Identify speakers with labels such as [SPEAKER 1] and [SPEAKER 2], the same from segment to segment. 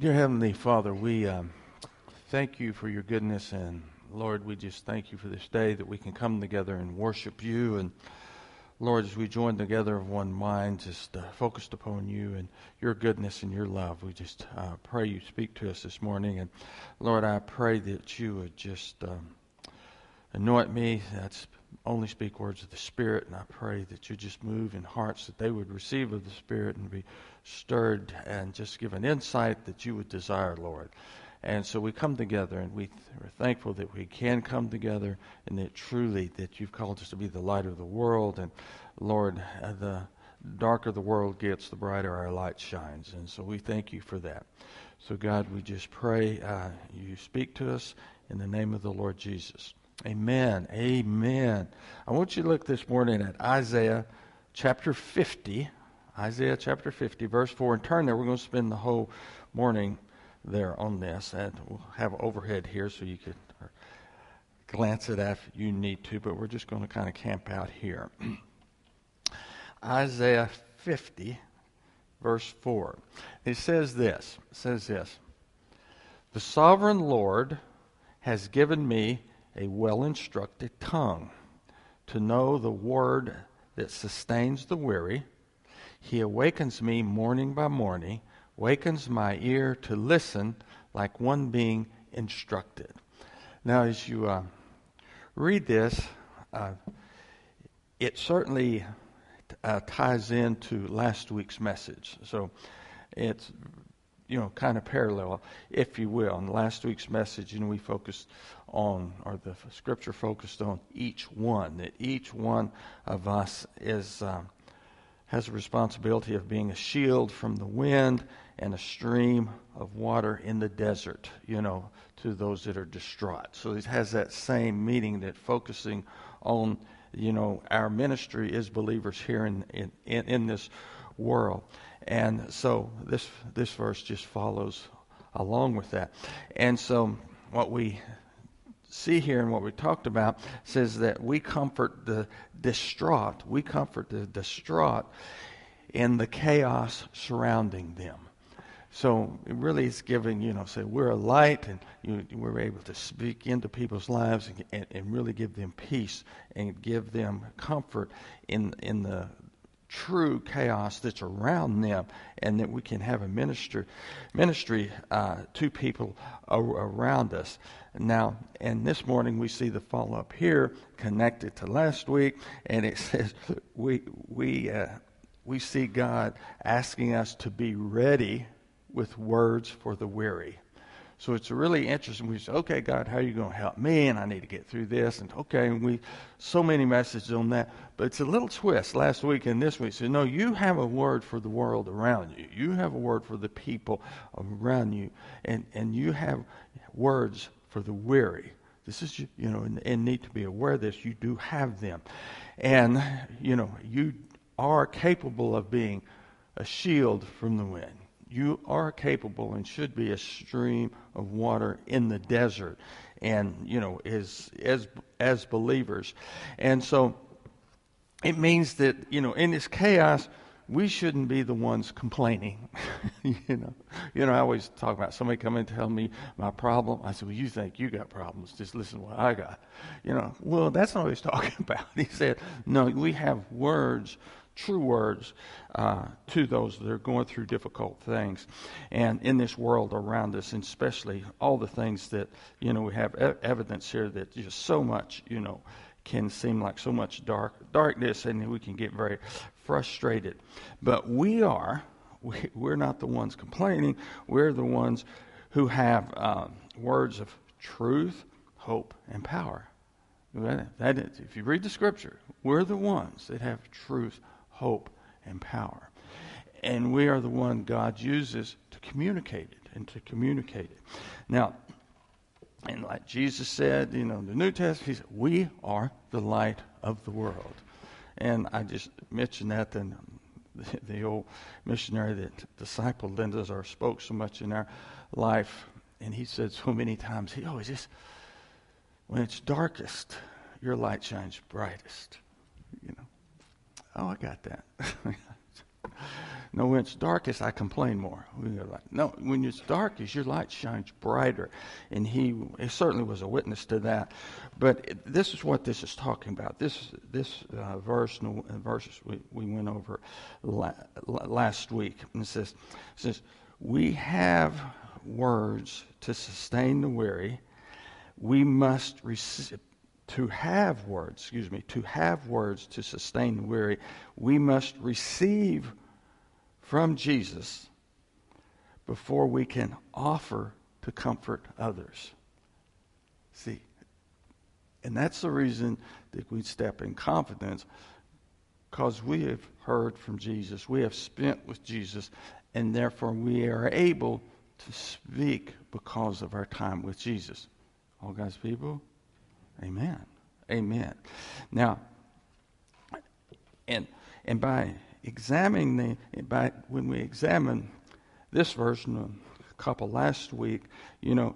[SPEAKER 1] Dear Heavenly Father, we um, thank you for your goodness, and Lord, we just thank you for this day that we can come together and worship you. And Lord, as we join together of one mind, just uh, focused upon you and your goodness and your love, we just uh, pray you speak to us this morning. And Lord, I pray that you would just um, anoint me. That's only speak words of the Spirit, and I pray that you just move in hearts that they would receive of the Spirit and be stirred and just give an insight that you would desire, Lord. And so we come together, and we are thankful that we can come together, and that truly that you've called us to be the light of the world. And Lord, uh, the darker the world gets, the brighter our light shines. And so we thank you for that. So God, we just pray uh, you speak to us in the name of the Lord Jesus. Amen. Amen. I want you to look this morning at Isaiah chapter 50. Isaiah chapter 50, verse 4, and turn there. We're going to spend the whole morning there on this, and we'll have overhead here so you could glance at that if you need to, but we're just going to kind of camp out here. Isaiah 50, verse 4. It says this, it says this, The sovereign Lord has given me a well instructed tongue to know the word that sustains the weary he awakens me morning by morning, wakens my ear to listen like one being instructed. Now, as you uh, read this, uh, it certainly uh, ties into last week's message. So it's you know kind of parallel, if you will. In last week's message, you know, we focused on, or the scripture focused on each one. That each one of us is. Um, has a responsibility of being a shield from the wind and a stream of water in the desert, you know, to those that are distraught. So it has that same meaning that focusing on, you know, our ministry as believers here in, in, in this world. And so this, this verse just follows along with that. And so what we see here and what we talked about says that we comfort the distraught. We comfort the distraught in the chaos surrounding them. So it really is giving, you know, say we're a light and you, we're able to speak into people's lives and, and, and, really give them peace and give them comfort in, in the true chaos that's around them and that we can have a minister, ministry uh, to people around us. Now, and this morning we see the follow up here connected to last week, and it says we we uh, we see God asking us to be ready with words for the weary. So it's really interesting. We say, okay, God, how are you going to help me? And I need to get through this. And okay, and we so many messages on that. But it's a little twist last week and this week. So no, you have a word for the world around you. You have a word for the people around you, and and you have words for the weary. This is, you know, and, and need to be aware of this. You do have them. And, you know, you are capable of being a shield from the wind. You are capable and should be a stream of water in the desert and, you know, as, as, as believers. And so it means that, you know, in this chaos, we shouldn't be the ones complaining. you know, you know, I always talk about somebody coming and tell me my problem. I said, "Well, you think you got problems? Just listen to what I got." You know, well, that's not what he's talking about. He said, "No, we have words." True words uh, to those that are going through difficult things, and in this world around us, and especially all the things that you know we have e- evidence here that just so much you know can seem like so much dark darkness, and we can get very frustrated. But we are, we, we're not the ones complaining. We're the ones who have um, words of truth, hope, and power. That is, if you read the scripture, we're the ones that have truth, hope, and power. And we are the one God uses to communicate it and to communicate it. Now, and like Jesus said, you know, in the New Testament, he said, we are the light of the world. And I just mentioned that, and the, the old missionary that discipled us or spoke so much in our life, and he said so many times, he always just, when it's darkest, your light shines brightest. You know. Oh, I got that. No, when it's darkest, I complain more. No, when it's darkest, your light shines brighter. And he, he certainly was a witness to that. But it, this is what this is talking about. This this uh, verse, uh, verses we, we went over la, last week. And it says, it says, We have words to sustain the weary. We must receive to have words, excuse me, to have words to sustain the weary, we must receive from Jesus before we can offer to comfort others. See, and that's the reason that we step in confidence because we have heard from Jesus, we have spent with Jesus, and therefore we are able to speak because of our time with Jesus. All God's people? Amen. Amen. Now, and and by examining the, by, when we examine this version, a couple last week, you know,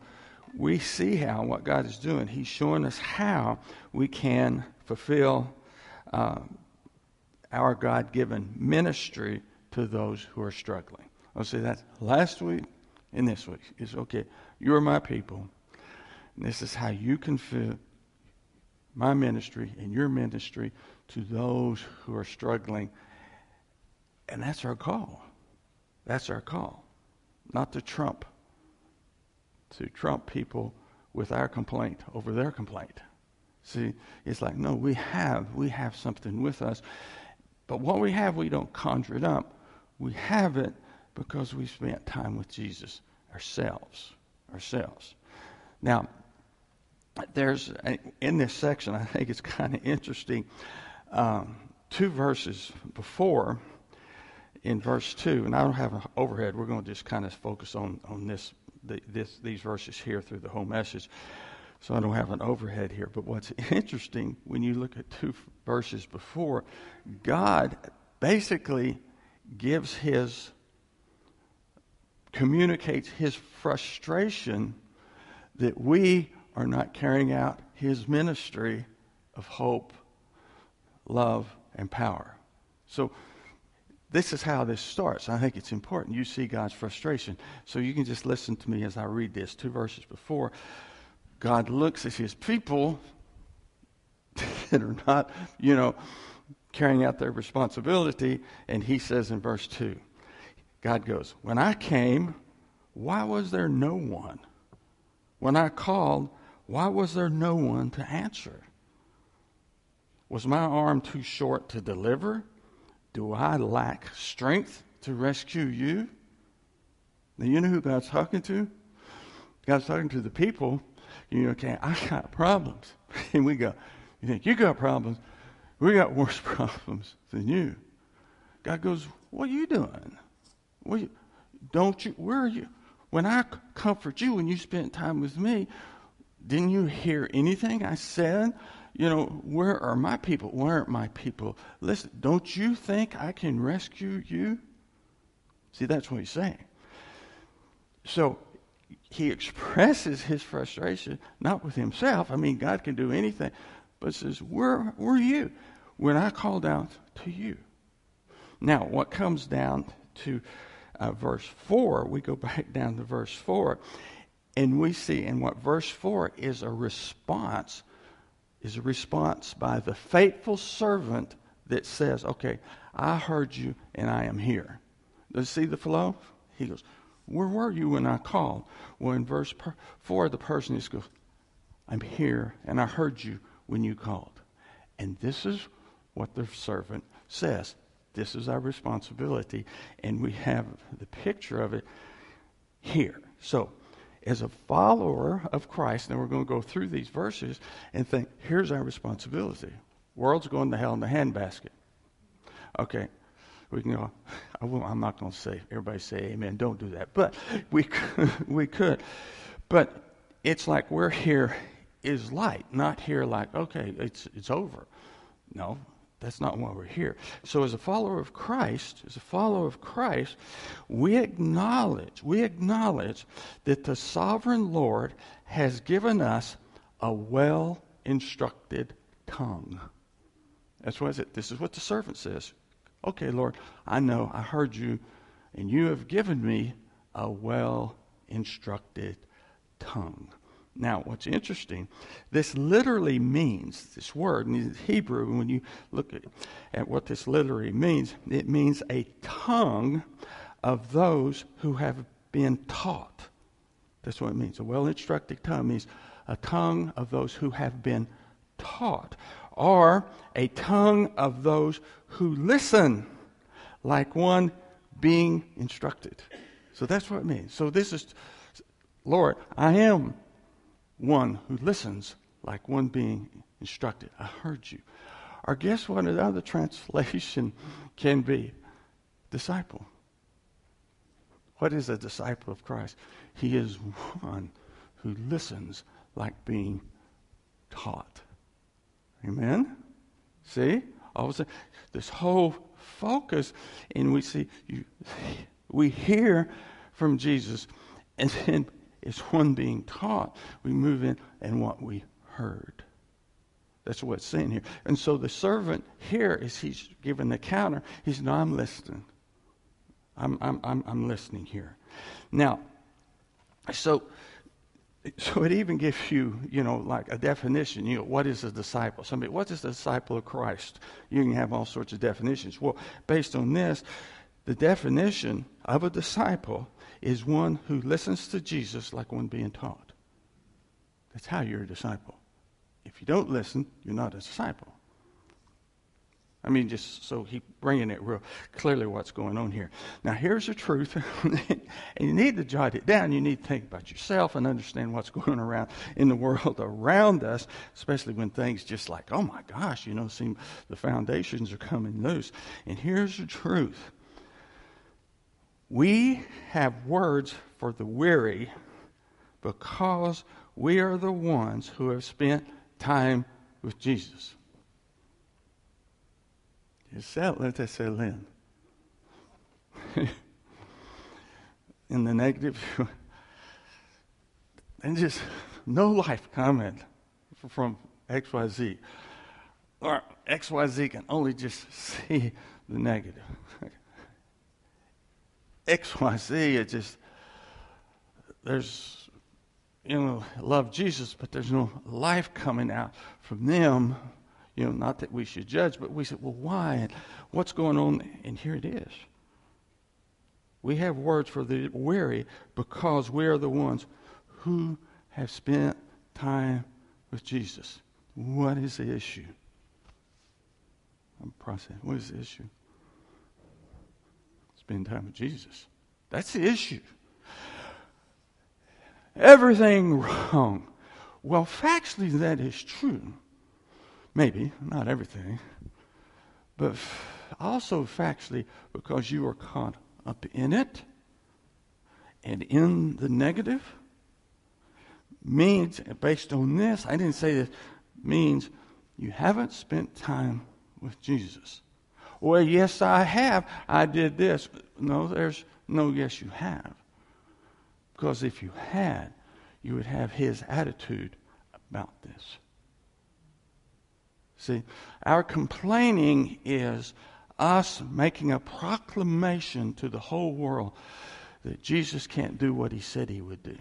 [SPEAKER 1] we see how what God is doing. He's showing us how we can fulfill uh, our God given ministry to those who are struggling. I'll say that last week and this week. is okay. You are my people. And this is how you can fit my ministry and your ministry to those who are struggling and that's our call. That's our call. Not to trump, to trump people with our complaint over their complaint. See, it's like, no, we have, we have something with us. But what we have, we don't conjure it up. We have it because we spent time with Jesus ourselves. Ourselves. Now, there's, in this section, I think it's kind of interesting, um, two verses before in verse 2, and I don't have an overhead, we're going to just kind of focus on, on this, the, this, these verses here through the whole message. So I don't have an overhead here. But what's interesting when you look at two verses before, God basically gives his, communicates his frustration that we are not carrying out his ministry of hope, love, and power. So this is how this starts. I think it's important. You see God's frustration. So you can just listen to me as I read this. Two verses before, God looks at his people that are not, you know, carrying out their responsibility, and he says in verse 2, God goes, When I came, why was there no one? When I called, why was there no one to answer? Was my arm too short to deliver? Do I lack strength to rescue you? Now, you know who God's talking to? God's talking to the people. You know, okay, I got problems. And we go, you think, you got problems? We got worse problems than you. God goes, what are you doing? What you, don't you, where are you? When I comfort you, when you spend time with me, didn't you hear anything I said? you know, where are my people? Where aren't my people? Listen, don't you think I can rescue you? See, that's what he's saying. So he expresses his frustration, not with himself. I mean, God can do anything, but says, Where were you when I called out to you? Now, what comes down to uh, verse 4, we go back down to verse 4, and we see in what verse 4 is a response is a response by the faithful servant that says, Okay, I heard you and I am here. Does see the flow? He goes, Where were you when I called? Well, in verse 4, the person just goes, I'm here and I heard you when you called. And this is what the servant says. This is our responsibility. And we have the picture of it here. So, as a follower of Christ, and we're going to go through these verses and think, here's our responsibility. World's going to hell in the handbasket. Okay, we can go. I am not going to say everybody say amen. Don't do that. But we could, we could. But it's like we're here is light, not here like okay, it's it's over. No, that's not why we're here. So, as a follower of Christ, as a follower of Christ, we acknowledge, we acknowledge that the sovereign Lord has given us a well instructed tongue. That's what it. This is what the servant says. Okay, Lord, I know, I heard you, and you have given me a well instructed tongue. Now, what's interesting, this literally means, this word in Hebrew, when you look at, at what this literally means, it means a tongue of those who have been taught. That's what it means. A well instructed tongue means a tongue of those who have been taught, or a tongue of those who listen, like one being instructed. So that's what it means. So this is, Lord, I am one who listens like one being instructed. I heard you. Or guess what another translation can be? Disciple. What is a disciple of Christ? He is one who listens like being taught. Amen? See? All of a sudden, this whole focus, and we see, you, we hear from Jesus, and then it's one being taught. We move in and what we heard. That's what it's saying here. And so the servant here, as he's given the counter, he's no, I'm listening. I'm, I'm, I'm, I'm listening here. Now, so so it even gives you, you know, like a definition. You know, what is a disciple? Somebody, what is a disciple of Christ? You can have all sorts of definitions. Well, based on this, the definition of a disciple is one who listens to Jesus like one being taught. That's how you're a disciple. If you don't listen, you're not a disciple. I mean, just so he bringing it real clearly what's going on here. Now, here's the truth, and you need to jot it down. You need to think about yourself and understand what's going around in the world around us, especially when things just like, oh my gosh, you know, seem the foundations are coming loose. And here's the truth: we have words for the weary because we are the ones who have spent time with Jesus. Let that settle in. in the negative, and just no life comment from XYZ. Or XYZ can only just see the negative. XYZ, it just, there's, you know, love Jesus, but there's no life coming out from them you know, not that we should judge, but we said, well, why? And what's going on? And here it is. We have words for the weary because we are the ones who have spent time with Jesus. What is the issue? I'm processing. What is the issue? Spend time with Jesus. That's the issue. Everything wrong. Well, factually, that is true. Maybe, not everything. But also factually, because you are caught up in it and in the negative, means, based on this, I didn't say this, means you haven't spent time with Jesus. Well, yes, I have. I did this. No, there's no yes, you have. Because if you had, you would have his attitude about this. See, our complaining is us making a proclamation to the whole world that Jesus can't do what he said he would do.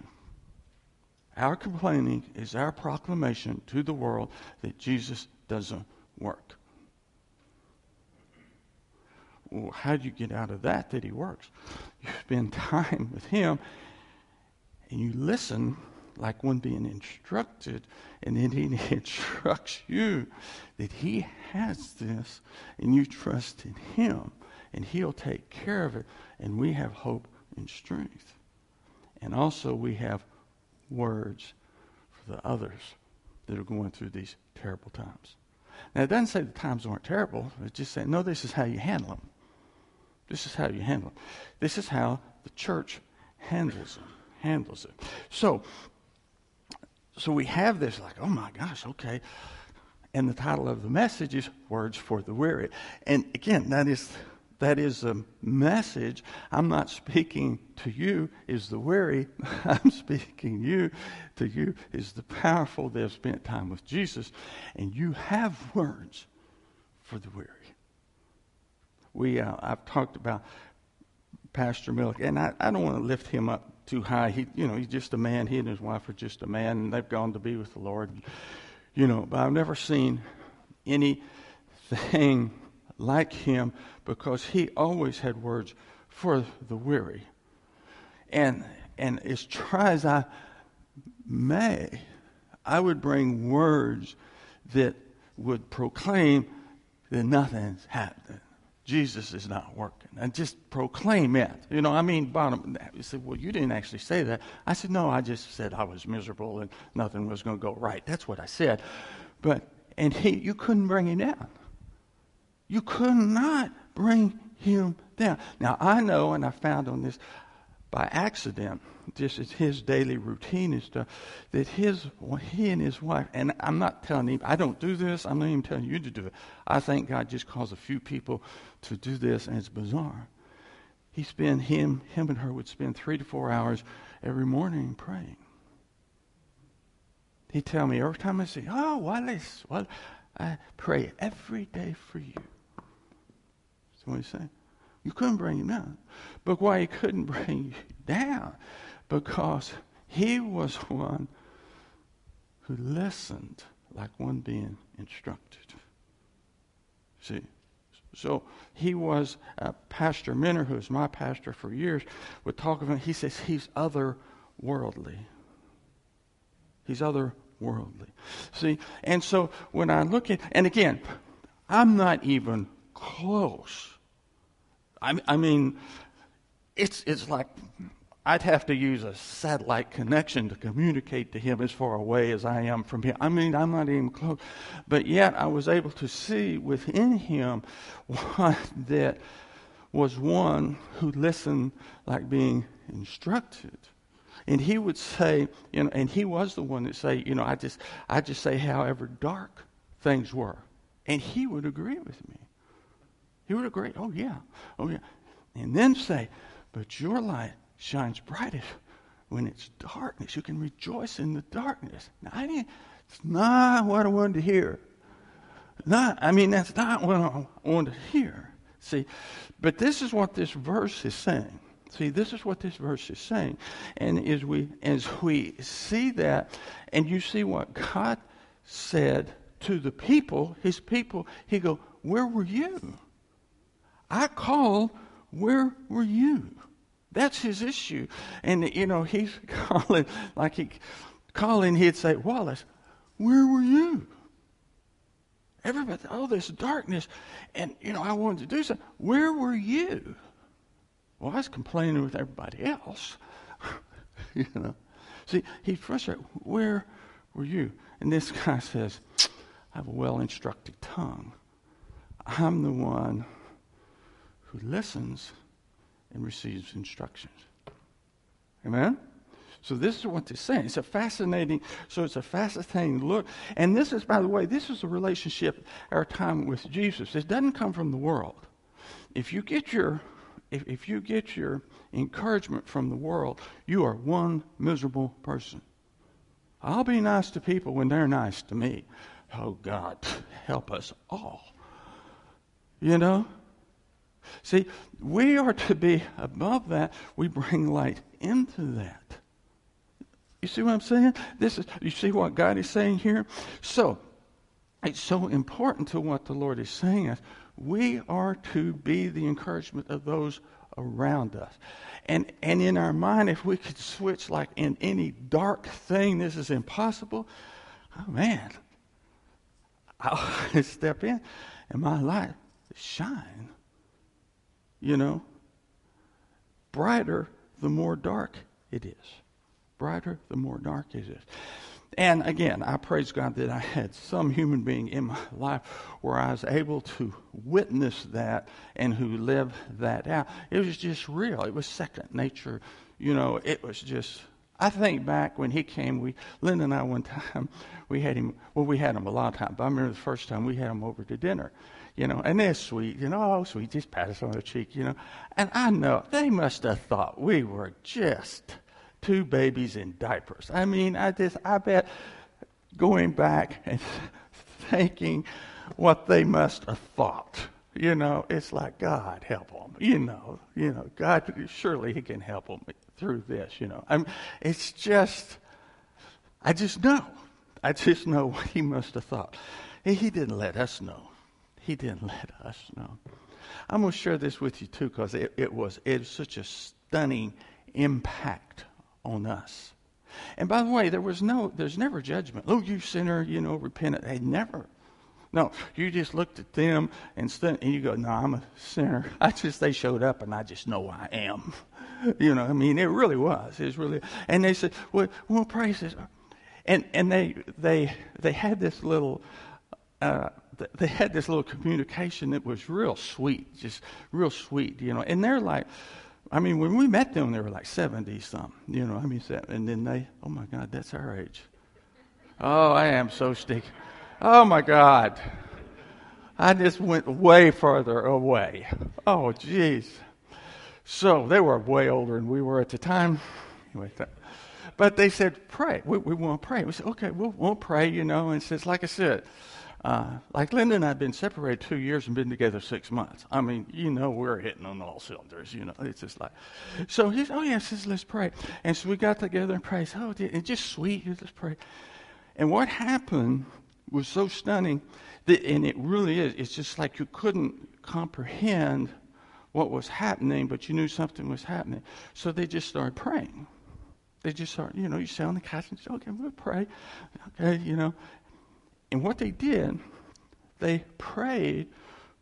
[SPEAKER 1] Our complaining is our proclamation to the world that Jesus doesn't work. Well, how do you get out of that that he works? You spend time with him and you listen like one being instructed, and then he instructs you that he has this, and you trust in him, and he'll take care of it, and we have hope and strength. And also, we have words for the others that are going through these terrible times. Now, it doesn't say the times aren't terrible. It just says, no, this is how you handle them. This is how you handle them. This is how the church handles. Handles it. So, so we have this like, oh my gosh, okay. And the title of the message is Words for the Weary. And again, that is that is a message. I'm not speaking to you is the weary. I'm speaking you to you is the powerful that have spent time with Jesus. And you have words for the weary. We uh, I've talked about Pastor Milk, and I, I don't want to lift him up too high. He, you know, he's just a man. He and his wife are just a man, and they've gone to be with the Lord. You know, but I've never seen anything like him because he always had words for the weary. And and as try as I may, I would bring words that would proclaim that nothing's happening. Jesus is not working. And just proclaim it. You know, I mean, bottom. You said, well, you didn't actually say that. I said, no, I just said I was miserable and nothing was going to go right. That's what I said. But, and he, you couldn't bring him down. You could not bring him down. Now, I know, and I found on this by accident, just as his daily routine and stuff, that his he and his wife, and I'm not telling him I don't do this. I'm not even telling you to do it. I think God just calls a few people to do this, and it's bizarre. He spent him him and her would spend three to four hours every morning praying. He'd tell me every time I say, "Oh, Wallace, well, I pray every day for you." That's what he's saying. You couldn't bring him down. But why he couldn't bring you down? Because he was one who listened like one being instructed. See? So he was uh, Pastor Minner, who was my pastor for years, would talk of him. he says he's otherworldly. He's otherworldly. See, and so when I look at and again, I'm not even close I, I mean, it's, it's like I'd have to use a satellite connection to communicate to him as far away as I am from him. I mean, I'm not even close. But yet, I was able to see within him one that was one who listened like being instructed. And he would say, you know, and he was the one that say, you know, I just, I just say however dark things were. And he would agree with me. He would agree. Oh, yeah. Oh, yeah. And then say, but your light shines brightest when it's darkness. You can rejoice in the darkness. Now, I didn't, it's not what I wanted to hear. Not, I mean, that's not what I wanted to hear. See, but this is what this verse is saying. See, this is what this verse is saying. And as we, as we see that, and you see what God said to the people, his people, he go, where were you? I called, where were you? That's his issue. And, you know, he's calling, like he calling, he'd say, Wallace, where were you? Everybody, oh, this darkness. And, you know, I wanted to do something. Where were you? Well, I was complaining with everybody else. you know. See, he's frustrated. Where were you? And this guy says, I have a well instructed tongue. I'm the one who listens and receives instructions. Amen? So this is what they're saying. It's a fascinating, so it's a fascinating look. And this is, by the way, this is a relationship, our time with Jesus. It doesn't come from the world. If you get your if, if you get your encouragement from the world, you are one miserable person. I'll be nice to people when they're nice to me. Oh God, help us all. You know? See, we are to be above that. We bring light into that. You see what I'm saying? This is you see what God is saying here? So it's so important to what the Lord is saying us. We are to be the encouragement of those around us. And and in our mind, if we could switch like in any dark thing, this is impossible. Oh man. I'll step in and my light shine you know, brighter the more dark it is. Brighter the more dark it is. And again, I praise God that I had some human being in my life where I was able to witness that and who lived that out. It was just real. It was second nature. You know, it was just. I think back when he came, we Linda and I one time we had him. Well, we had him a lot of times, but I remember the first time we had him over to dinner, you know, and they're sweet, you know, oh, sweet, just pat us on the cheek, you know. And I know they must have thought we were just two babies in diapers. I mean, I just, I bet going back and thinking what they must have thought, You know, it's like God help them. You know, you know, God surely He can help them through this. You know, I'm. It's just, I just know. I just know what He must have thought. He didn't let us know. He didn't let us know. I'm going to share this with you too because it, it was it was such a stunning impact on us. And by the way, there was no, there's never judgment. Oh, you sinner, you know, repentant. They never. No, you just looked at them and, st- and you go, no, I'm a sinner. I just, they showed up and I just know I am. You know, I mean, it really was. It was really, and they said, well, well praise this. And, and they, they, they had this little, uh, they had this little communication that was real sweet, just real sweet, you know. And they're like, I mean, when we met them, they were like 70 something, you know. I mean, and then they, oh my God, that's our age. Oh, I am so sticky. Oh my God. I just went way farther away. Oh, jeez. So they were way older than we were at the time. Anyway, but they said, pray. We, we want to pray. We said, okay, we'll, we'll pray, you know. And says, like I said, uh, like Linda and I have been separated two years and been together six months. I mean, you know, we're hitting on all cylinders. You know, it's just like. So he said, "Oh yeah," says, "Let's pray." And so we got together and prayed. Oh, it's just sweet. Let's pray. And what happened was so stunning, that, and it really is. It's just like you couldn't comprehend what was happening, but you knew something was happening. So they just started praying. They just started, you know, you sit on the couch and say, okay, we'll pray. Okay, you know. And what they did, they prayed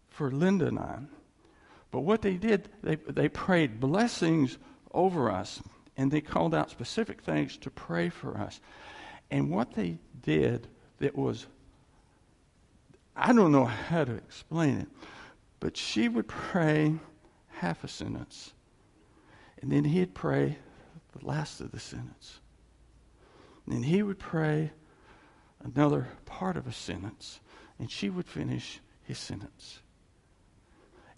[SPEAKER 1] for Linda and I. But what they did, they, they prayed blessings over us, and they called out specific things to pray for us. And what they did that was, I don't know how to explain it, but she would pray half a sentence, and then he'd pray the last of the sentence. And he would pray another part of a sentence, and she would finish his sentence.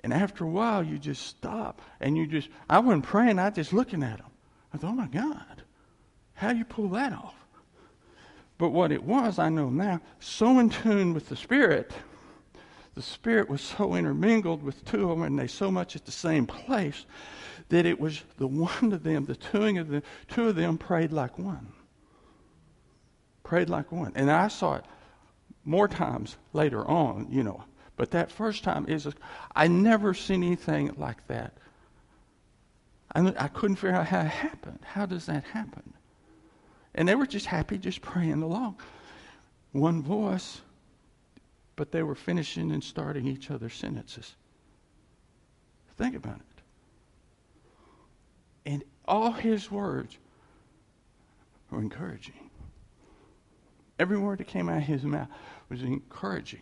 [SPEAKER 1] And after a while, you just stop and you just, I wasn't praying, I was just looking at him. I thought, oh my God, how do you pull that off? But what it was, I know now, so in tune with the Spirit, the Spirit was so intermingled with two of them, and they so much at the same place that it was the one of them, the two of them, two of them prayed like one prayed like one. And I saw it more times later on, you know. But that first time is, I never seen anything like that. I, I couldn't figure out how it happened. How does that happen? And they were just happy, just praying along. One voice, but they were finishing and starting each other's sentences. Think about it. And all his words were encouraging. Every word that came out of his mouth was encouraging.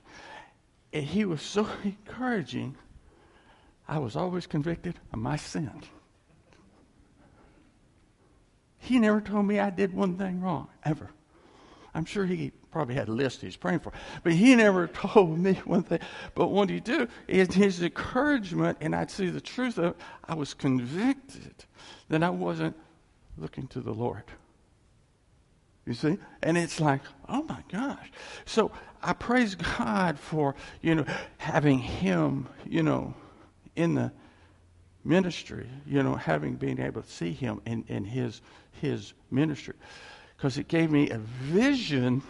[SPEAKER 1] And he was so encouraging, I was always convicted of my sin. He never told me I did one thing wrong, ever. I'm sure he probably had a list he's praying for, but he never told me one thing. But what he do is his encouragement, and I'd see the truth of it, I was convicted that I wasn't looking to the Lord. You see? And it's like, oh my gosh. So I praise God for, you know, having him, you know, in the ministry, you know, having been able to see him in, in his his ministry. Because it gave me a vision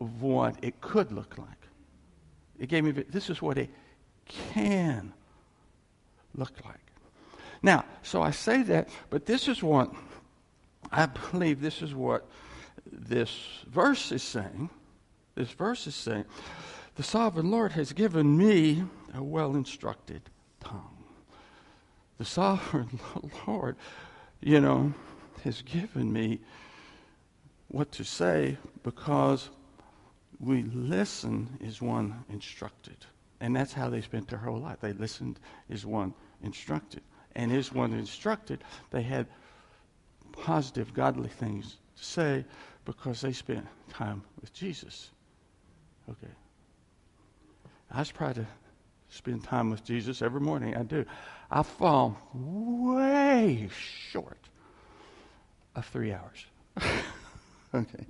[SPEAKER 1] of what it could look like. It gave me this is what it can look like. Now, so I say that, but this is what I believe this is what this verse is saying. This verse is saying, the sovereign Lord has given me a well instructed tongue. The sovereign Lord, you know, has given me what to say because we listen is one instructed. And that's how they spent their whole life. They listened is one instructed. And is one instructed, they had positive, godly things to say because they spent time with Jesus. Okay. I try to spend time with Jesus every morning. I do. I fall way short of three hours. okay.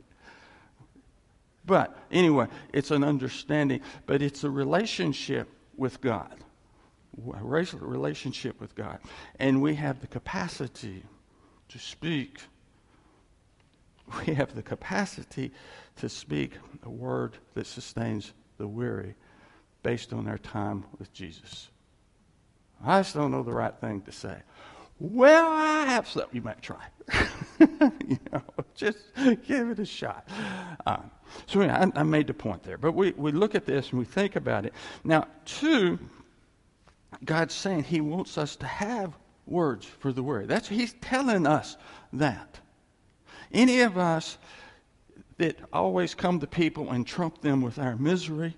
[SPEAKER 1] But anyway, it's an understanding, but it's a relationship with God, a relationship with God, and we have the capacity to speak. We have the capacity to speak a word that sustains the weary based on our time with Jesus. I just don't know the right thing to say. Well, I have something you might try. you know, just give it a shot. Uh, so I, I, made the point there. But we, we look at this and we think about it. Now, two, God's saying He wants us to have words for the word. That's He's telling us that. Any of us that always come to people and trump them with our misery.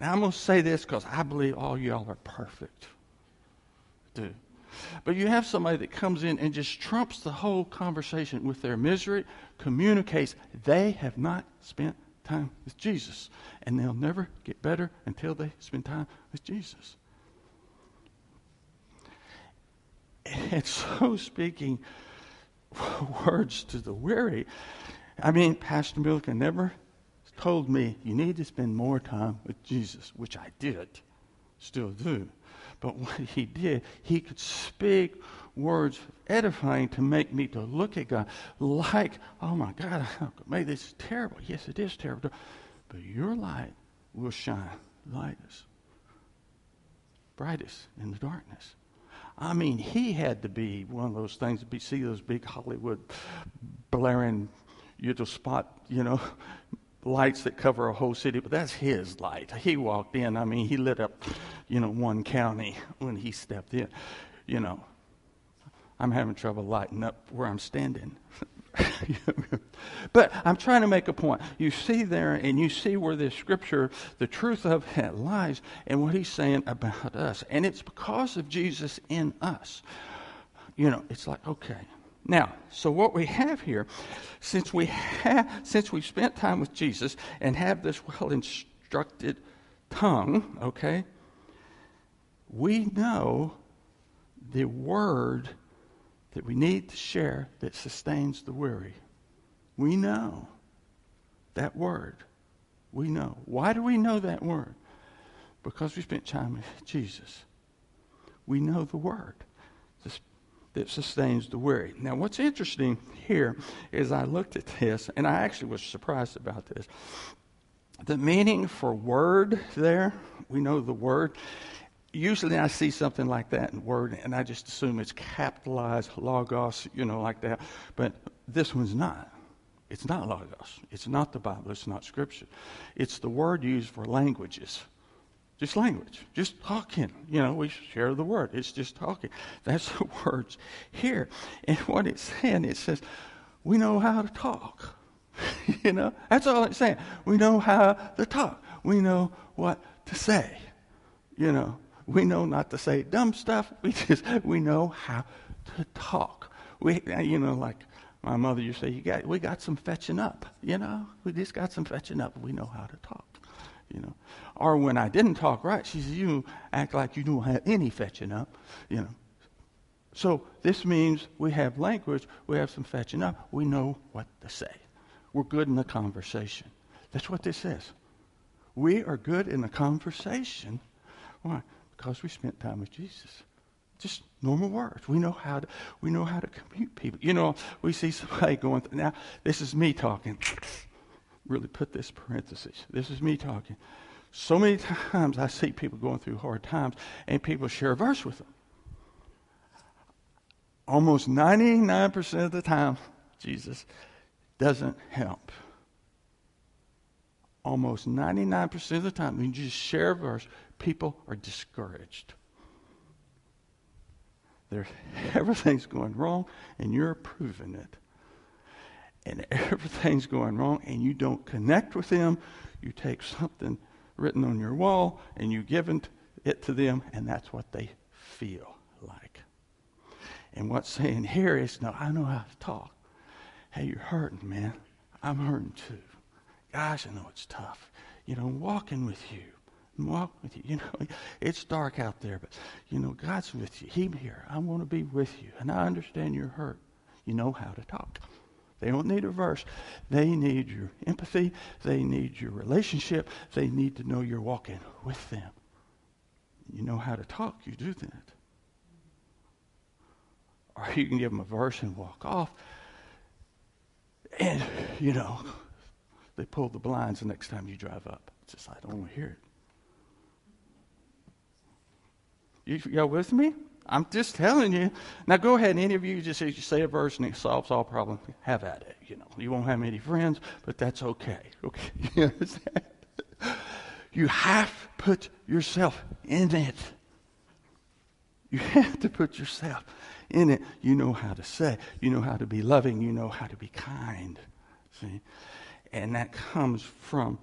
[SPEAKER 1] Now I'm going to say this because I believe all y'all are perfect. Do. But you have somebody that comes in and just trumps the whole conversation with their misery, communicates they have not spent time with Jesus. And they'll never get better until they spend time with Jesus. And so, speaking words to the weary, I mean, Pastor Milliken never told me you need to spend more time with Jesus, which I did, still do. But what he did, he could speak words edifying to make me to look at God like, oh my God, maybe this is terrible. Yes, it is terrible. But your light will shine lightest, brightest in the darkness. I mean, he had to be one of those things be see those big Hollywood blaring, you just spot, you know, lights that cover a whole city, but that's his light. He walked in. I mean, he lit up, you know, one county when he stepped in. You know, I'm having trouble lighting up where I'm standing. but I'm trying to make a point. You see there, and you see where this scripture, the truth of it lies, and what he's saying about us. And it's because of Jesus in us. You know, it's like, okay, now, so what we have here, since we have, since we've spent time with Jesus and have this well instructed tongue, okay, we know the word that we need to share that sustains the weary. We know that word. We know. Why do we know that word? Because we spent time with Jesus. We know the word that sustains the weary. Now, what's interesting here is I looked at this, and I actually was surprised about this. The meaning for word there, we know the word. Usually I see something like that in word, and I just assume it's capitalized, logos, you know, like that. But this one's not. It's not logos. It's not the Bible. It's not Scripture. It's the word used for languages. Just language, just talking. You know, we share the word. It's just talking. That's the words here. And what it's saying, it says, we know how to talk. you know, that's all it's saying. We know how to talk. We know what to say. You know, we know not to say dumb stuff. We just we know how to talk. We, you know, like my mother used to say, you got, we got some fetching up. You know, we just got some fetching up. We know how to talk you know. Or when I didn't talk right, she said, You act like you don't have any fetching up, you know. So this means we have language, we have some fetching up, we know what to say. We're good in the conversation. That's what this is. We are good in the conversation. Why? Because we spent time with Jesus. Just normal words. We know how to we know how to commute people. You know, we see somebody going through, now, this is me talking really put this parenthesis. This is me talking. So many times I see people going through hard times and people share a verse with them. Almost 99% of the time, Jesus doesn't help. Almost 99% of the time, you just share a verse, people are discouraged. There's, everything's going wrong, and you're proving it and everything's going wrong and you don't connect with them, you take something written on your wall and you give it to them, and that's what they feel like. And what's saying here is, no, I know how to talk. Hey, you're hurting, man. I'm hurting too. Gosh, I know it's tough. You know, walking with you. Walk with you. You know, it's dark out there, but you know, God's with you. He's here. I want to be with you. And I understand you're hurt. You know how to talk. They don't need a verse. They need your empathy. They need your relationship. They need to know you're walking with them. you know how to talk, you do that. Or you can give them a verse and walk off. And, you know, they pull the blinds the next time you drive up. It's just, like I don't want to hear it. You, y'all with me? I'm just telling you. Now go ahead, any of you just say, a verse and it solves all problems. Have at it. You know, you won't have many friends, but that's okay. Okay, you understand? You have to put yourself in it. You have to put yourself in it. You know how to say. You know how to be loving. You know how to be kind. See? And that comes from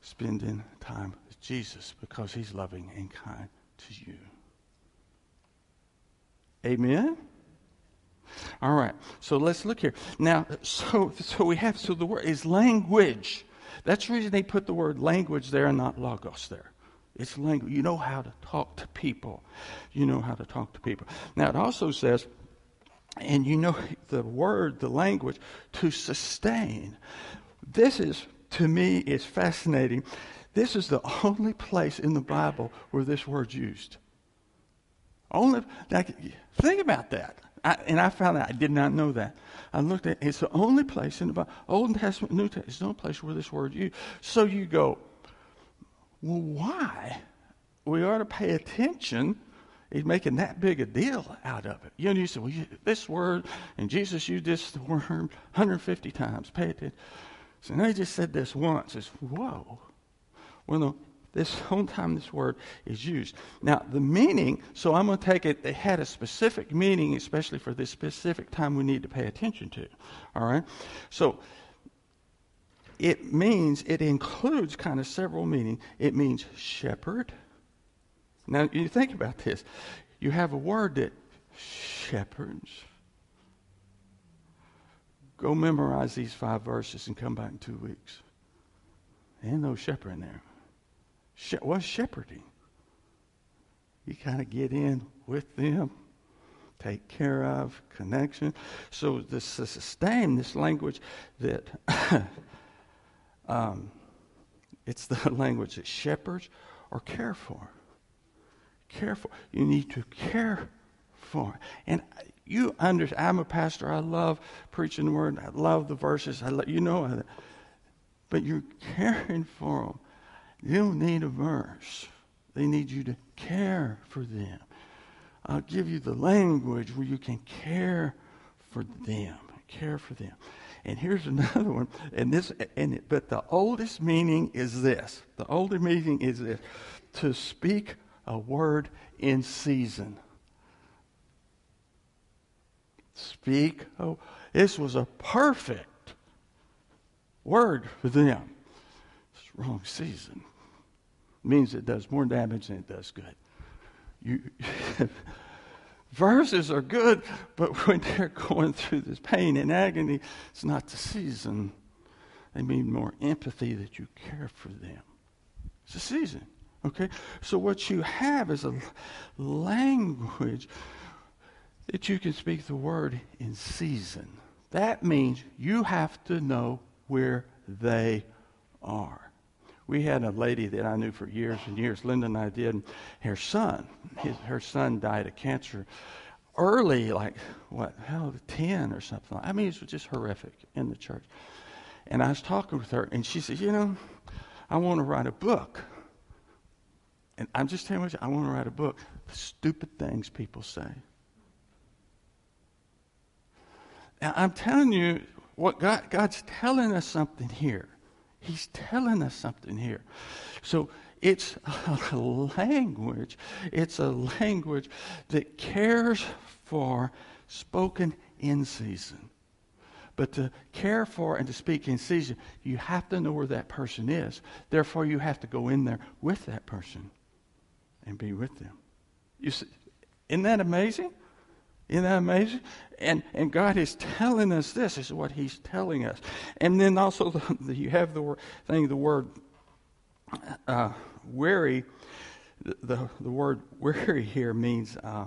[SPEAKER 1] spending time with Jesus because he's loving and kind to you. Amen? All right. So let's look here. Now, so so we have so the word is language. That's the reason they put the word language there and not logos there. It's language. You know how to talk to people. You know how to talk to people. Now, it also says, and you know the word, the language, to sustain. This is, to me, is fascinating. This is the only place in the Bible where this word's used. Only, like, think about that. I, and I found out I did not know that. I looked at it's the only place in the Old Testament, New Testament, it's the only place where this word used. So you go, well, why? We ought to pay attention. He's making that big a deal out of it. You know, you say, well, you, this word, and Jesus used this word 150 times. Pay attention. So now he just said this once. It's, whoa. Well, no, this whole time this word is used. Now, the meaning, so I'm going to take it, it had a specific meaning, especially for this specific time we need to pay attention to. All right? So, it means, it includes kind of several meanings. It means shepherd. Now, you think about this. You have a word that shepherds. Go memorize these five verses and come back in two weeks. Ain't no shepherd in there. What's shepherding? You kind of get in with them, take care of, connection. So this sustain, this language that um, it's the language that shepherds or care for. Care for. You need to care for. And you understand, I'm a pastor. I love preaching the word. I love the verses. I love, you know, but you're caring for them. You need a verse. They need you to care for them. I'll give you the language where you can care for them. Care for them. And here's another one. And this, and it, but the oldest meaning is this. The oldest meaning is this: to speak a word in season. Speak. Oh, this was a perfect word for them. It's wrong season. Means it does more damage than it does good. You. Verses are good, but when they're going through this pain and agony, it's not the season. They mean more empathy that you care for them. It's a season. Okay? So what you have is a language that you can speak the word in season. That means you have to know where they are. We had a lady that I knew for years and years, Linda and I did. And her son, his, her son died of cancer early, like, what, hell, 10 or something. I mean, it was just horrific in the church. And I was talking with her, and she said, You know, I want to write a book. And I'm just telling you, I want to write a book. Stupid things people say. Now, I'm telling you, what God, God's telling us something here. He's telling us something here. So it's a language, it's a language that cares for spoken in season. But to care for and to speak in season, you have to know where that person is. Therefore, you have to go in there with that person and be with them. You see, isn't that amazing? Isn't that amazing? And, and God is telling us this. Is what He's telling us. And then also, the, you have the word, thing, the word uh, weary. The, the, the, word weary here means uh,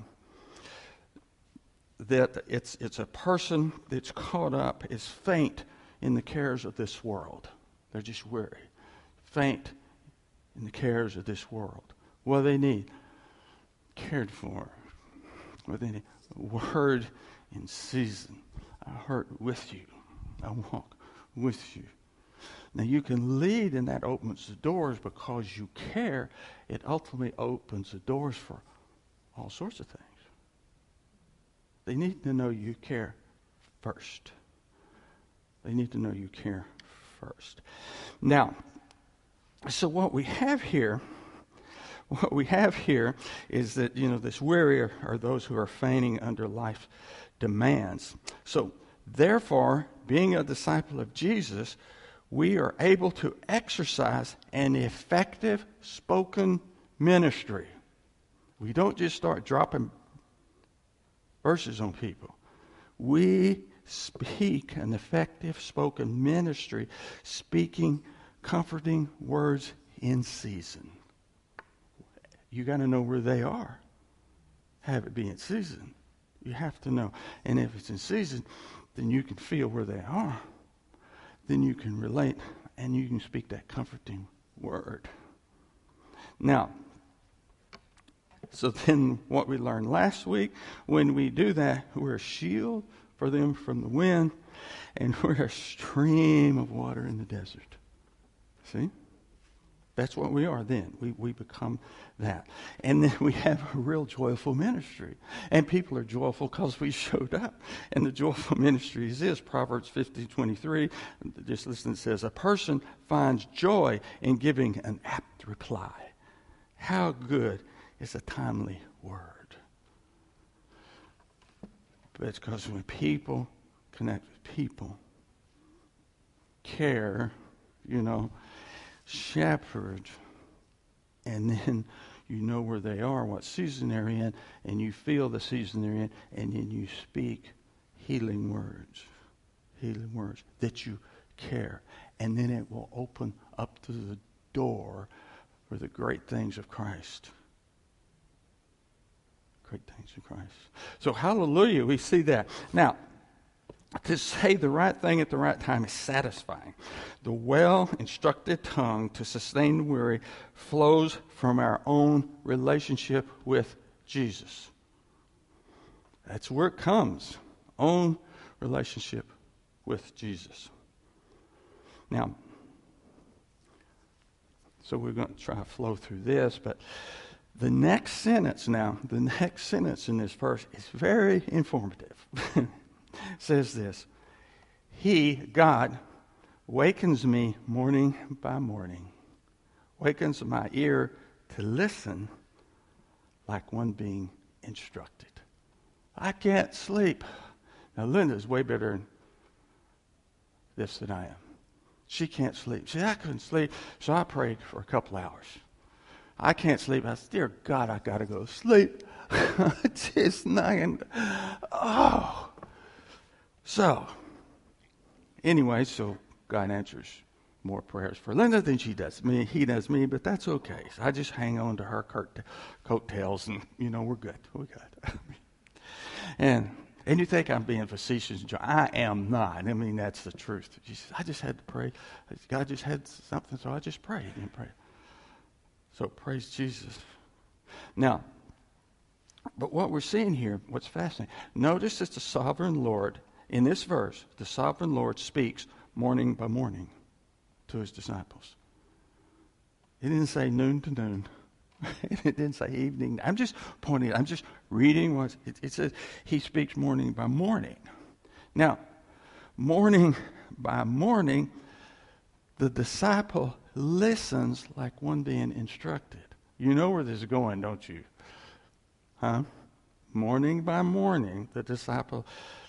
[SPEAKER 1] that it's, it's a person that's caught up, is faint in the cares of this world. They're just weary, faint in the cares of this world. What do they need?
[SPEAKER 2] cared for with any word in season. I hurt with you. I walk with you. Now, you can lead, and that opens the doors because you care. It ultimately opens the doors for all sorts of things. They need to know you care first. They need to know you care first. Now, so what we have here, what we have here is that, you know, this weary are, are those who are fainting under life demands. So, therefore, being a disciple of Jesus, we are able to exercise an effective spoken ministry. We don't just start dropping verses on people. We speak an effective spoken ministry, speaking comforting words in season. You got to know where they are. Have it be in season. You have to know. And if it's in season, then you can feel where they are. Then you can relate and you can speak that comforting word. Now, so then what we learned last week, when we do that, we're a shield for them from the wind, and we're a stream of water in the desert. See? That's what we are then. We, we become that. And then we have a real joyful ministry. And people are joyful because we showed up. And the joyful ministry is this Proverbs 50 23. Just listen, it says, A person finds joy in giving an apt reply. How good is a timely word? But it's because when people connect with people, care, you know, shepherd, and then you know where they are, what season they're in, and you feel the season they're in, and then you speak healing words, healing words that you care. And then it will open up to the door for the great things of Christ. Great things of Christ. So, hallelujah, we see that. Now, to say the right thing at the right time is satisfying. The well instructed tongue to sustain the weary flows from our own relationship with Jesus. That's where it comes. Own relationship with Jesus. Now, so we're going to try to flow through this, but the next sentence now, the next sentence in this verse is very informative. says this He, God, wakens me morning by morning, wakens my ear to listen like one being instructed. I can't sleep. Now, Linda's way better in this than I am. She can't sleep. See, I couldn't sleep, so I prayed for a couple hours. I can't sleep. I said, Dear God, I got to go sleep. Just not. Oh. So, anyway, so God answers more prayers for Linda than she does me. He does me, but that's okay. So I just hang on to her coattails, and you know we're good. We're good. and and you think I'm being facetious? I am not. I mean that's the truth. She Says, I just had to pray. God just had something, so I just prayed and prayed. So praise Jesus. Now, but what we're seeing here, what's fascinating, notice that the sovereign Lord in this verse, the sovereign Lord speaks morning by morning to his disciples. It didn't say noon to noon. it didn't say evening. I'm just pointing, I'm just reading what it, it says. He speaks morning by morning. Now, morning by morning, the disciple listens like one being instructed. You know where this is going, don't you? Huh? Morning by morning, the disciple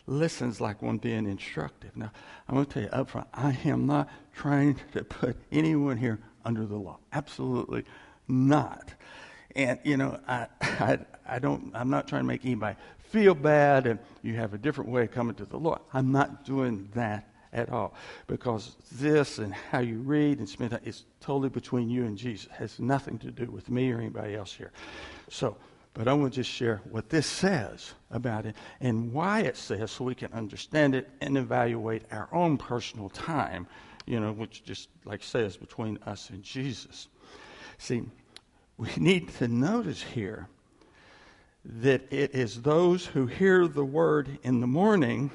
[SPEAKER 2] listens like one being instructive. Now, I'm going to tell you up front, I am not trying to put anyone here under the law. Absolutely not. And, you know, I, I, I don't, I'm not trying to make anybody feel bad and you have a different way of coming to the Lord. I'm not doing that at all because this and how you read and spend time is totally between you and Jesus. It has nothing to do with me or anybody else here. So, but I want to just share what this says about it and why it says so we can understand it and evaluate our own personal time, you know, which just like says between us and Jesus. See, we need to notice here that it is those who hear the word in the morning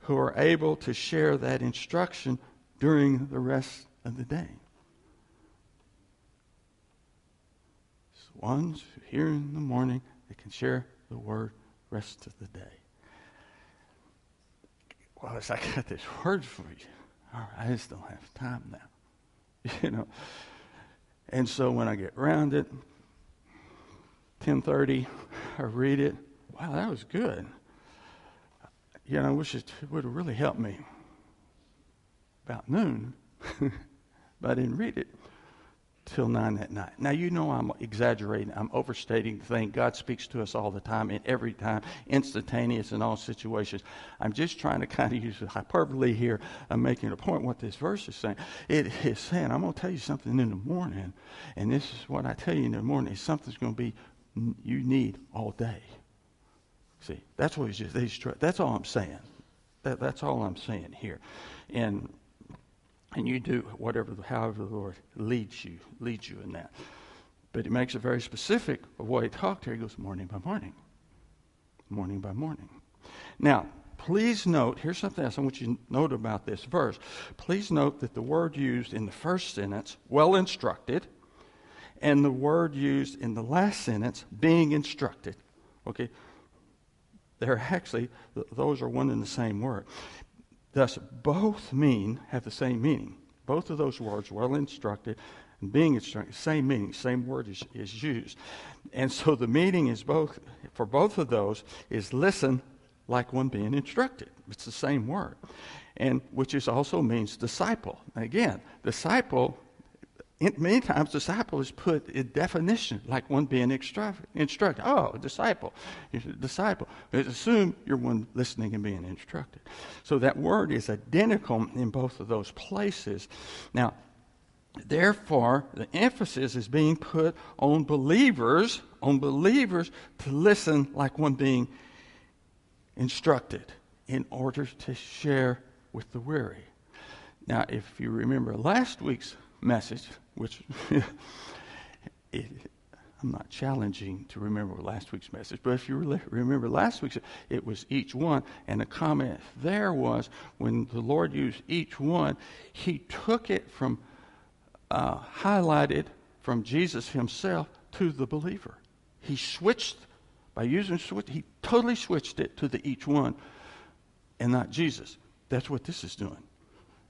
[SPEAKER 2] who are able to share that instruction during the rest of the day. It's the ones hear in the morning, they can share the word rest of the day. Well, I got this word for you, all right, I just don't have time now. You know. And so when I get around it, 10:30, I read it. Wow, that was good. You know, I wish it would have really helped me about noon, but I didn't read it till 9 at night. Now, you know I'm exaggerating, I'm overstating the thing. God speaks to us all the time and every time, instantaneous in all situations. I'm just trying to kind of use hyperbole here. I'm making a point what this verse is saying. It is saying, I'm going to tell you something in the morning, and this is what I tell you in the morning. Is Something's going to be you need all day. See, that's what he's just, that's all I'm saying. That, that's all I'm saying here. And and you do whatever, however the Lord leads you, leads you in that. But he makes it very specific of what he talked here. He goes morning by morning, morning by morning. Now, please note, here's something else I want you to note about this verse. Please note that the word used in the first sentence, well instructed, and the word used in the last sentence, being instructed. Okay? They're actually, those are one and the same word. Thus, both mean, have the same meaning. Both of those words, well instructed and being instructed, same meaning, same word is, is used. And so the meaning is both, for both of those, is listen like one being instructed. It's the same word. And which is also means disciple. Again, disciple many times disciple is put in definition like one being instructed. Oh, a disciple. A disciple. assume you're one listening and being instructed. So that word is identical in both of those places. Now, therefore, the emphasis is being put on believers, on believers to listen like one being instructed in order to share with the weary. Now, if you remember last week's message, which it, I'm not challenging to remember last week's message, but if you remember last week's, it was each one. And the comment there was when the Lord used each one, He took it from, uh, highlighted from Jesus Himself to the believer. He switched, by using switch, He totally switched it to the each one and not Jesus. That's what this is doing.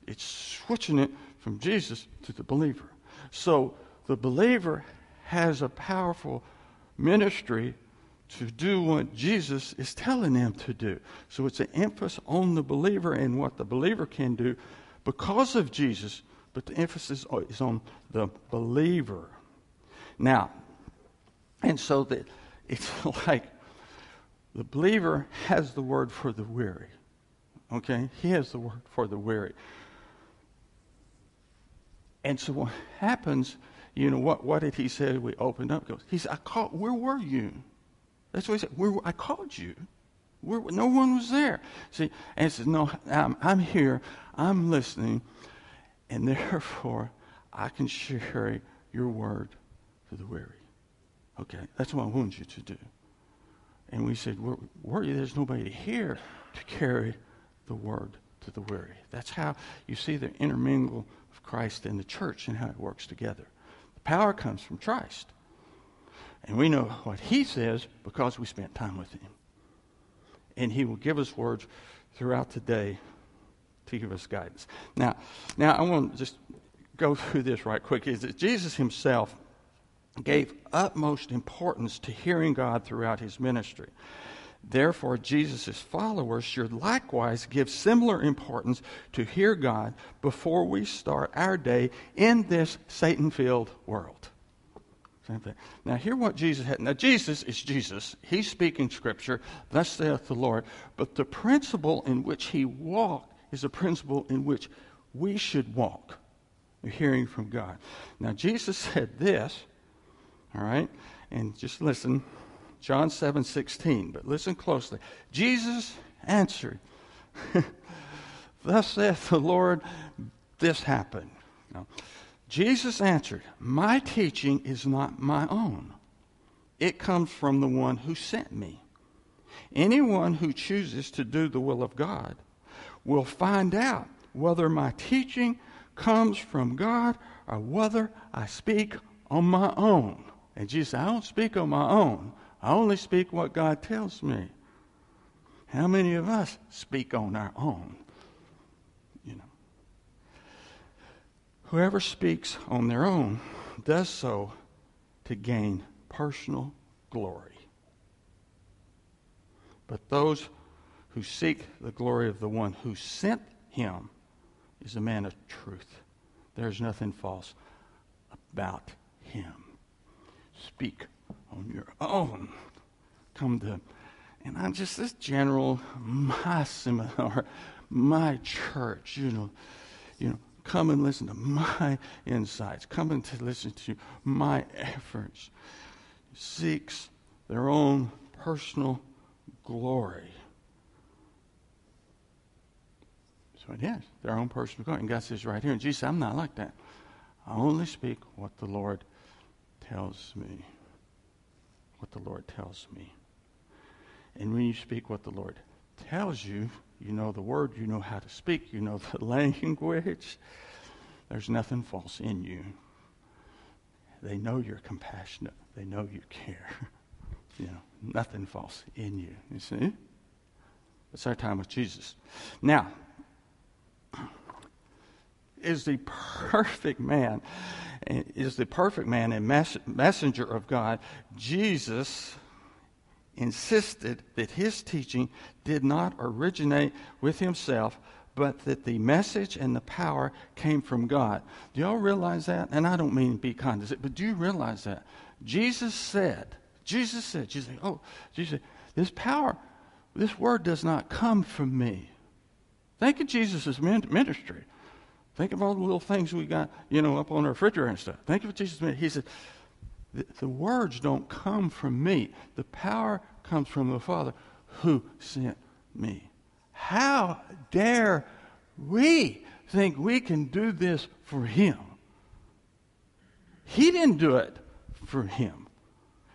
[SPEAKER 2] It's switching it from Jesus to the believer. So the believer has a powerful ministry to do what Jesus is telling them to do. So it's an emphasis on the believer and what the believer can do because of Jesus, but the emphasis is on the believer. Now, and so that it's like the believer has the word for the weary. Okay? He has the word for the weary. And so what happens, you know, what, what did he say? We opened up. Goes, he said, I called, where were you? That's what he said. Where, I called you. Where, no one was there. See, and he says, no, I'm, I'm here. I'm listening. And therefore, I can share your word to the weary. Okay, that's what I want you to do. And we said, where, where there's nobody here to carry the word to the weary. That's how you see the intermingle Christ and the church and how it works together. The power comes from Christ. And we know what he says because we spent time with him. And he will give us words throughout the day to give us guidance. Now, now I want to just go through this right quick. Is that Jesus himself gave utmost importance to hearing God throughout his ministry. Therefore, Jesus' followers should likewise give similar importance to hear God before we start our day in this Satan filled world. Same thing. Now, hear what Jesus had. Now, Jesus is Jesus. He's speaking scripture. Thus saith the Lord. But the principle in which he walked is a principle in which we should walk, hearing from God. Now, Jesus said this, all right? And just listen. John 7 16. But listen closely. Jesus answered, Thus saith the Lord, this happened. Jesus answered, My teaching is not my own, It comes from the one who sent me. Anyone who chooses to do the will of God will find out whether my teaching comes from God or whether I speak on my own. And Jesus said, I don't speak on my own. I only speak what God tells me. How many of us speak on our own? You know. Whoever speaks on their own does so to gain personal glory. But those who seek the glory of the one who sent him is a man of truth. There's nothing false about him. Speak on your own. Come to, and I'm just this general, my seminar, my church, you know, you know, come and listen to my insights. Come and to listen to my efforts. Seeks their own personal glory. So it is their own personal glory. And God says right here, and Jesus, I'm not like that. I only speak what the Lord tells me. What the Lord tells me. And when you speak what the Lord tells you, you know the word, you know how to speak, you know the language. There's nothing false in you. They know you're compassionate. They know you care. you know, nothing false in you. You see? It's our time with Jesus. Now, is the perfect man, is the perfect man and mess- messenger of God, Jesus insisted that his teaching did not originate with himself, but that the message and the power came from God. Do y'all realize that? And I don't mean be kind to be condescending, but do you realize that? Jesus said, Jesus said, Jesus said, oh, Jesus said, this power, this word does not come from me. Think of Jesus' ministry. Think of all the little things we got, you know, up on our refrigerator and stuff. Think of what Jesus meant. He said, the, the words don't come from me. The power comes from the Father who sent me. How dare we think we can do this for him? He didn't do it for him.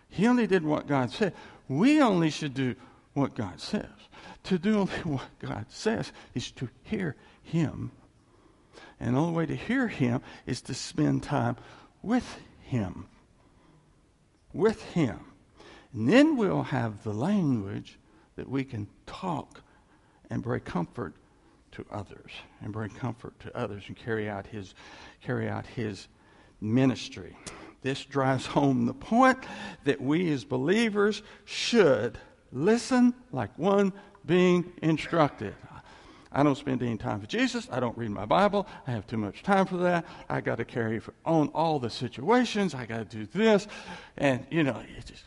[SPEAKER 2] He only did what God said. We only should do what God says. To do only what God says is to hear him. And the only way to hear him is to spend time with him with Him. And then we'll have the language that we can talk and bring comfort to others and bring comfort to others and carry out his carry out his ministry. This drives home the point that we as believers should listen like one being instructed. I don't spend any time with Jesus. I don't read my Bible. I have too much time for that. I got to carry on all the situations. I got to do this. And, you know, it just,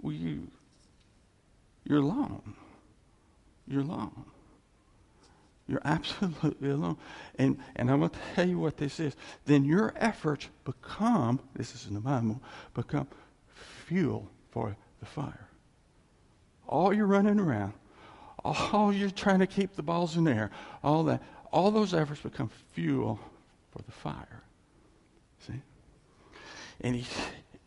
[SPEAKER 2] well, you, you're alone. You're alone. You're absolutely alone. And, and I'm going to tell you what this is. Then your efforts become, this is in the Bible, become fuel for the fire. All you're running around all you're trying to keep the balls in the air, all that, all those efforts become fuel for the fire. See? And he's,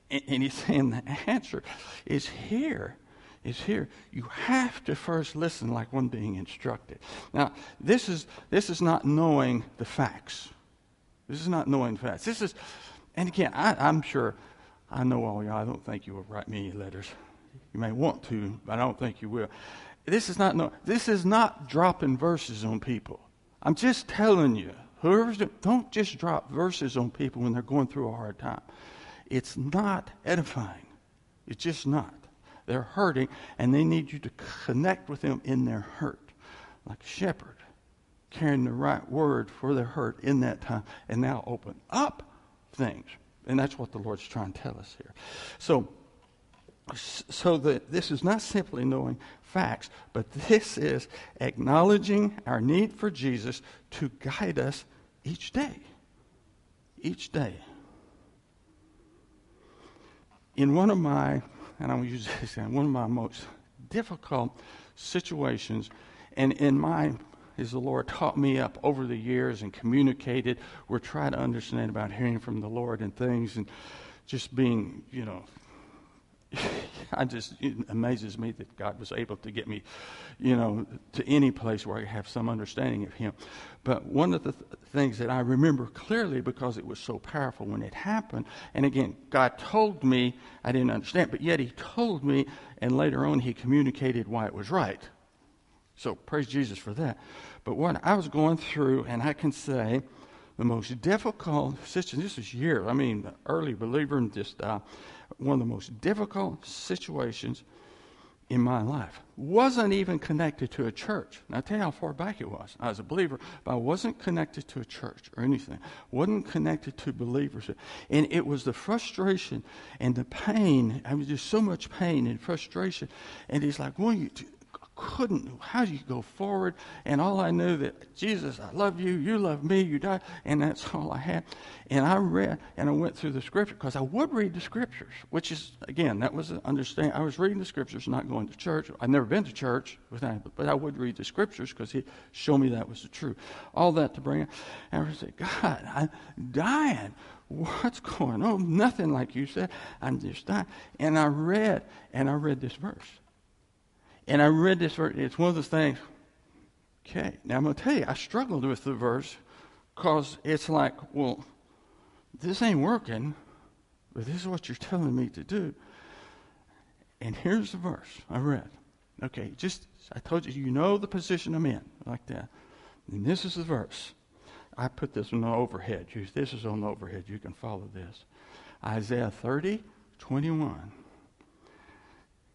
[SPEAKER 2] and he's saying the answer is here. Is here. You have to first listen like one being instructed. Now, this is this is not knowing the facts. This is not knowing facts. This is, and again, I, I'm sure I know all y'all. I don't think you will write me letters. You may want to, but I don't think you will. This is not no, this is not dropping verses on people. I'm just telling you, whoever's doing, don't just drop verses on people when they're going through a hard time. It's not edifying. It's just not. They're hurting, and they need you to connect with them in their hurt, like a shepherd, carrying the right word for their hurt in that time, and now open up things. And that's what the Lord's trying to tell us here. So, so that this is not simply knowing facts, but this is acknowledging our need for Jesus to guide us each day. Each day. In one of my, and I'll use this, one of my most difficult situations, and in my, as the Lord taught me up over the years and communicated, we're trying to understand about hearing from the Lord and things and just being, you know, I just it amazes me that God was able to get me, you know, to any place where I have some understanding of Him. But one of the th- things that I remember clearly because it was so powerful when it happened, and again, God told me I didn't understand, but yet He told me, and later on He communicated why it was right. So praise Jesus for that. But what I was going through, and I can say, the most difficult situation. This is years. I mean, early believer, and just uh, one of the most difficult situations in my life. Wasn't even connected to a church. Now, I tell you how far back it was. I was a believer, but I wasn't connected to a church or anything. wasn't connected to believers. And it was the frustration and the pain. I was just so much pain and frustration. And he's like, well, you, couldn't, how do you go forward? And all I knew that, Jesus, I love you, you love me, you died, and that's all I had. And I read, and I went through the scripture, because I would read the scriptures, which is, again, that was understanding. I was reading the scriptures, not going to church. I've never been to church, but I would read the scriptures, because he showed me that was the truth. All that to bring, and I said God, I'm dying what's going on? Nothing like you said. I'm just dying. And I read, and I read this verse. And I read this verse. It's one of those things. Okay, now I'm going to tell you, I struggled with the verse because it's like, well, this ain't working, but this is what you're telling me to do. And here's the verse I read. Okay, just, I told you, you know the position I'm in, like that. And this is the verse. I put this on the overhead. This is on the overhead. You can follow this. Isaiah 30, 21.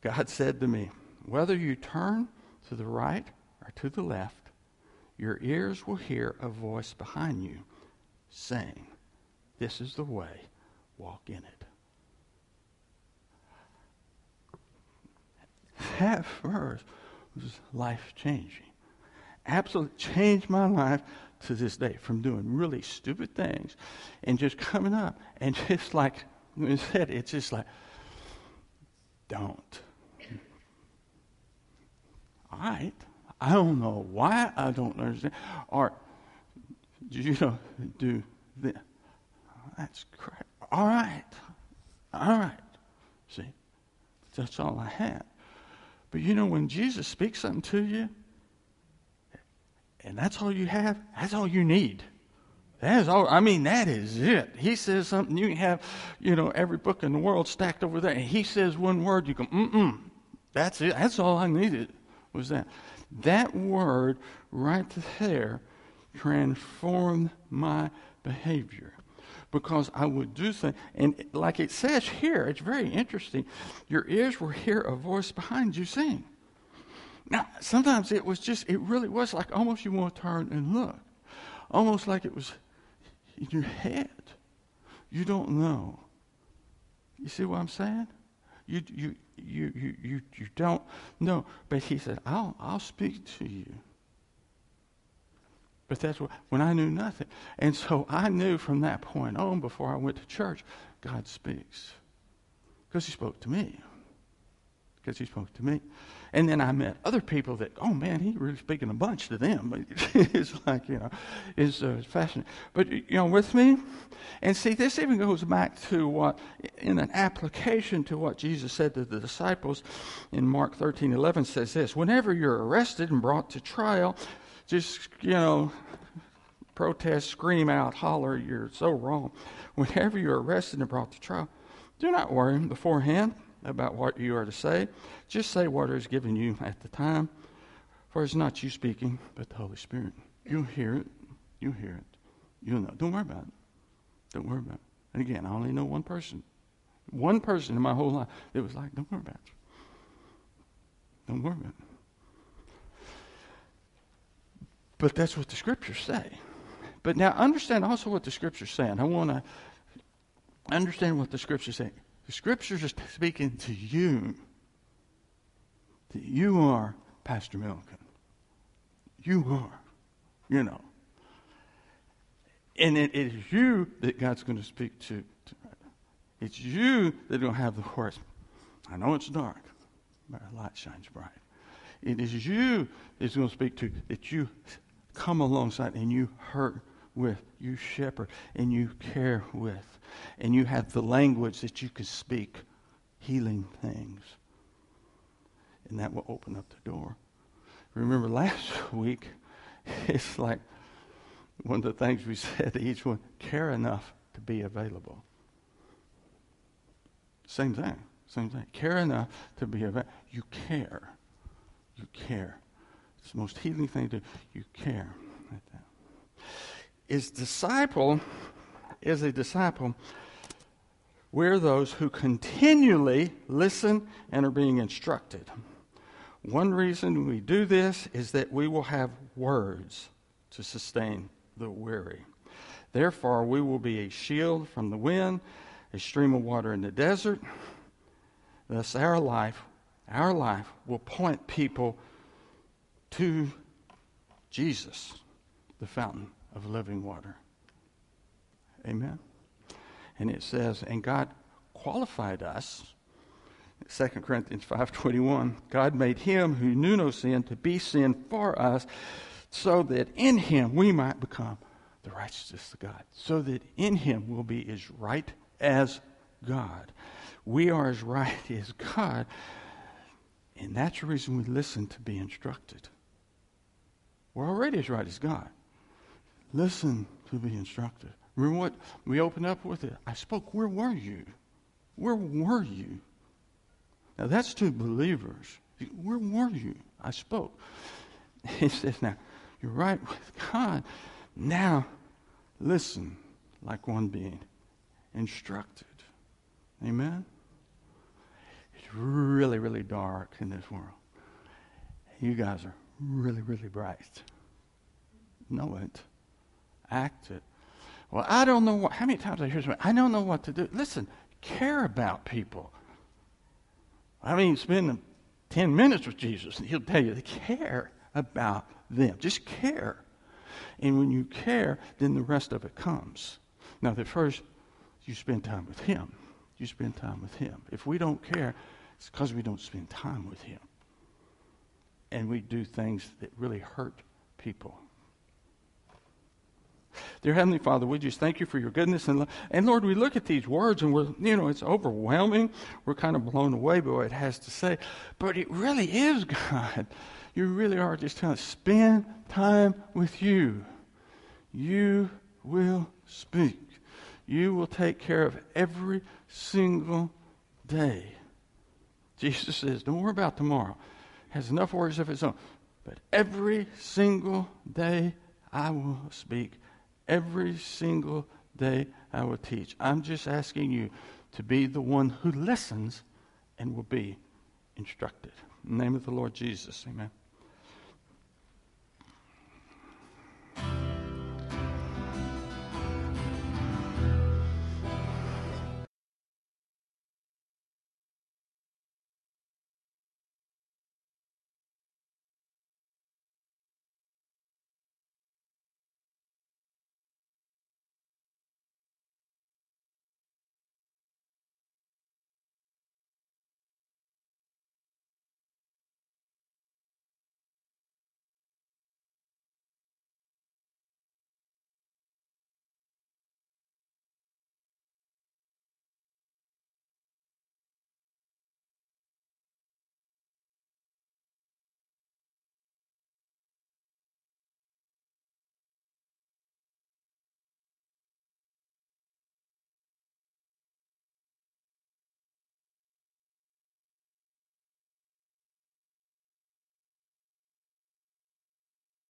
[SPEAKER 2] God said to me, whether you turn to the right or to the left, your ears will hear a voice behind you saying, This is the way, walk in it. That verse was life changing. Absolutely changed my life to this day from doing really stupid things and just coming up and just like I said, it's just like, don't right. I don't know why I don't understand. Or, you know, do this. That's correct. All right. All right. See, that's all I had. But you know, when Jesus speaks something to you, and that's all you have, that's all you need. That is all. I mean, that is it. He says something, you have, you know, every book in the world stacked over there, and he says one word, you go, mm mm. That's it. That's all I needed was that? That word right there transformed my behavior because I would do things. And like it says here, it's very interesting. Your ears will hear a voice behind you saying. Now, sometimes it was just, it really was like almost you want to turn and look. Almost like it was in your head. You don't know. You see what I'm saying? You, you, you, you, you, you don't know. But he said, I'll, I'll speak to you. But that's what, when I knew nothing. And so I knew from that point on, before I went to church, God speaks. Because he spoke to me because he spoke to me. And then I met other people that, oh man, he really speaking a bunch to them. it's like, you know, it's, uh, it's fascinating. But, you know, with me, and see, this even goes back to what, in an application to what Jesus said to the disciples in Mark 13 11 says this Whenever you're arrested and brought to trial, just, you know, protest, scream out, holler, you're so wrong. Whenever you're arrested and brought to trial, do not worry beforehand about what you are to say. Just say what is given you at the time. For it's not you speaking, but the Holy Spirit. You'll hear it. You'll hear it. You'll know. Don't worry about it. Don't worry about it. And again, I only know one person. One person in my whole life that was like, don't worry about it. Don't worry about it. But that's what the scriptures say. But now understand also what the scriptures say. And I want to understand what the scriptures say. The scriptures are speaking to you. That you are Pastor Milliken. You are, you know. And it is you that God's going to speak to. It's you that will have the words. I know it's dark, but the light shines bright. It is you that's going to speak to that you come alongside and you hurt with, you shepherd and you care with, and you have the language that you can speak healing things. And that will open up the door. Remember last week, it's like one of the things we said to each one care enough to be available. Same thing. Same thing. Care enough to be available. You care. You care. It's the most healing thing to. You care. Is disciple, is a disciple, we're those who continually listen and are being instructed. One reason we do this is that we will have words to sustain the weary. Therefore, we will be a shield from the wind, a stream of water in the desert. Thus, our life, our life will point people to Jesus, the fountain of living water. Amen. And it says, and God qualified us. 2 Corinthians 5:21 God made him who knew no sin to be sin for us so that in him we might become the righteousness of God so that in him we'll be as right as God we are as right as God and that's the reason we listen to be instructed we're already as right as God listen to be instructed Remember what we opened up with it? I spoke. Where were you? Where were you? Now that's to believers. Where were you? I spoke. He says, Now, you're right with God. Now, listen like one being instructed. Amen? It's really, really dark in this world. You guys are really, really bright. Know it. Act it. Well, I don't know what, how many times I hear somebody, I don't know what to do. Listen, care about people. I mean, spend 10 minutes with Jesus and he'll tell you to care about them. Just care. And when you care, then the rest of it comes. Now, the first, you spend time with him. You spend time with him. If we don't care, it's because we don't spend time with him. And we do things that really hurt people. Dear Heavenly Father, we just thank you for your goodness. And, and Lord, we look at these words and we're, you know, it's overwhelming. We're kind of blown away by what it has to say. But it really is God. You really are just telling us, spend time with you. You will speak. You will take care of every single day. Jesus says, don't worry about tomorrow. Has enough worries of its own. But every single day I will speak Every single day I will teach. I'm just asking you to be the one who listens and will be instructed. In the name of the Lord Jesus, amen.